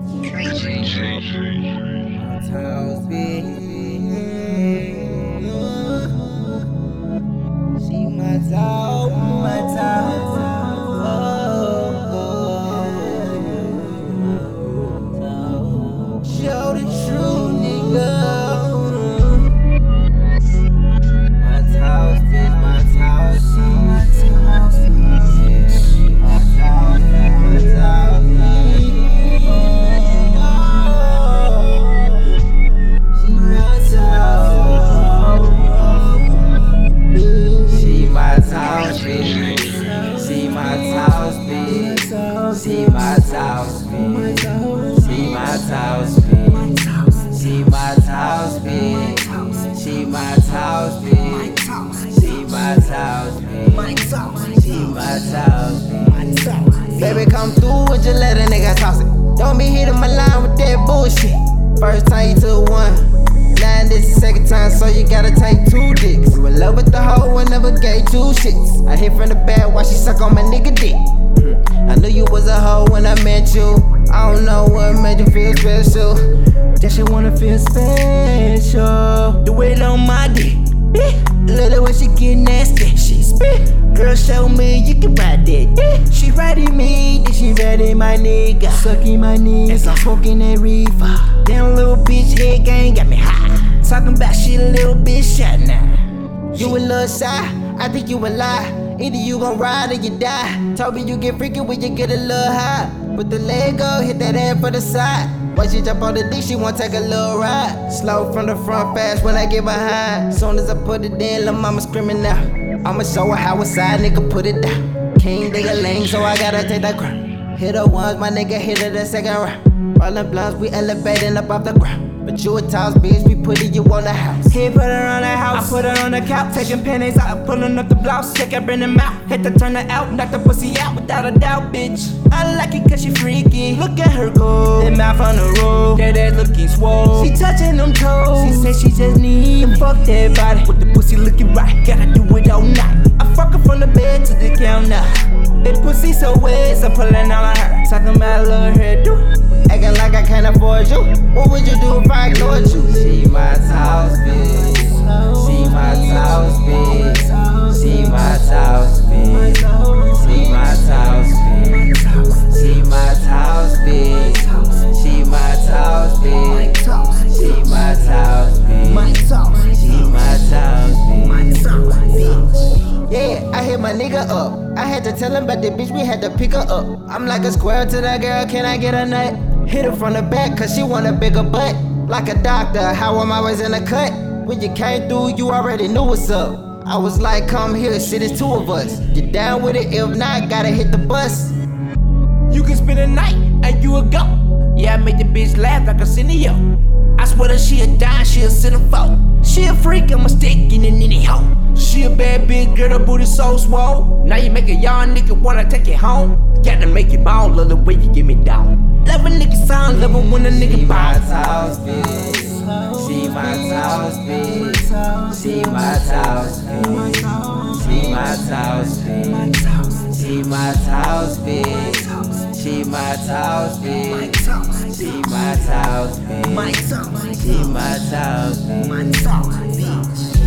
Crazy She my dog. See my towels big. See my towels big. See my towels big. See my towels big. See my towels big. See my towels big. Baby, come through with your let a nigga toss it. Don't be hitting my line with that bullshit. First time you took one. Now this the second time, so you gotta take two dicks. You in love with the hoe and never gave two shits. I hit from the back while she suck on my nigga dick. I knew you was a hoe when I met you. I don't know what made you feel special. Just you wanna feel special. Do it on my dick. Eh. Love it when she get nasty. She spit. Girl, show me you can ride that dick. She riding me, then she riding my nigga. Sucking my nigga. I'm smoking that reefer. Damn little bitch head gang got me high. Talking about shit a little bitch shot now. You a little shy, I think you a lie. Either you gon' ride or you die. Told me you get freaky when you get a little high. Put the leg hit that head for the side. Once she jump on the dick, she wanna take a little ride. Slow from the front, fast when I get behind. Soon as I put it in, lil' mama screaming out. I'ma show her how a side nigga put it down. King nigga lame, so I gotta take that crown. Hit her once, my nigga hit her the second round. Rollin' blunts, we elevating up off the ground. But you a toss, bitch, we putting you on the house. He put her on the house, I put her on the couch, taking pennies out, pulling up the blouse, check her in the mouth, hit the turn her out, knock the pussy out without a doubt, bitch. I like it cause she freaky, look at her go, that mouth on the road, that ass looking swole. She touching them toes, she said she just need to fuck that body, with the pussy looking right, gotta do it all night. I fuck her from the bed to the counter, that pussy so wet, so pulling all of her, talking about little hairdo. Hit my nigga up. I had to tell him about the bitch, we had to pick her up. I'm like a square to that girl, can I get a nut? Hit her from the back, cause she want a bigger butt. Like a doctor, how am I always in the cut? When you came through, you already knew what's up. I was like, come here, shit, it's two of us. You down with it? If not, gotta hit the bus. You can spend a night and you a go. Yeah, I made the bitch laugh like a senior. She a centerfold. She a freak, I'm a stick in an any hoe. She a bad bitch, girl, her booty so swole. Now you make a young nigga wanna take it home. Gotta make it bone, love the way you get me down. Love a nigga sound, love it when a nigga See nigga my bounce. towels big. See my towels big. See my towels big. See my towels big. See my towels big. She my house bitch. She my house bitch. She my house bitch.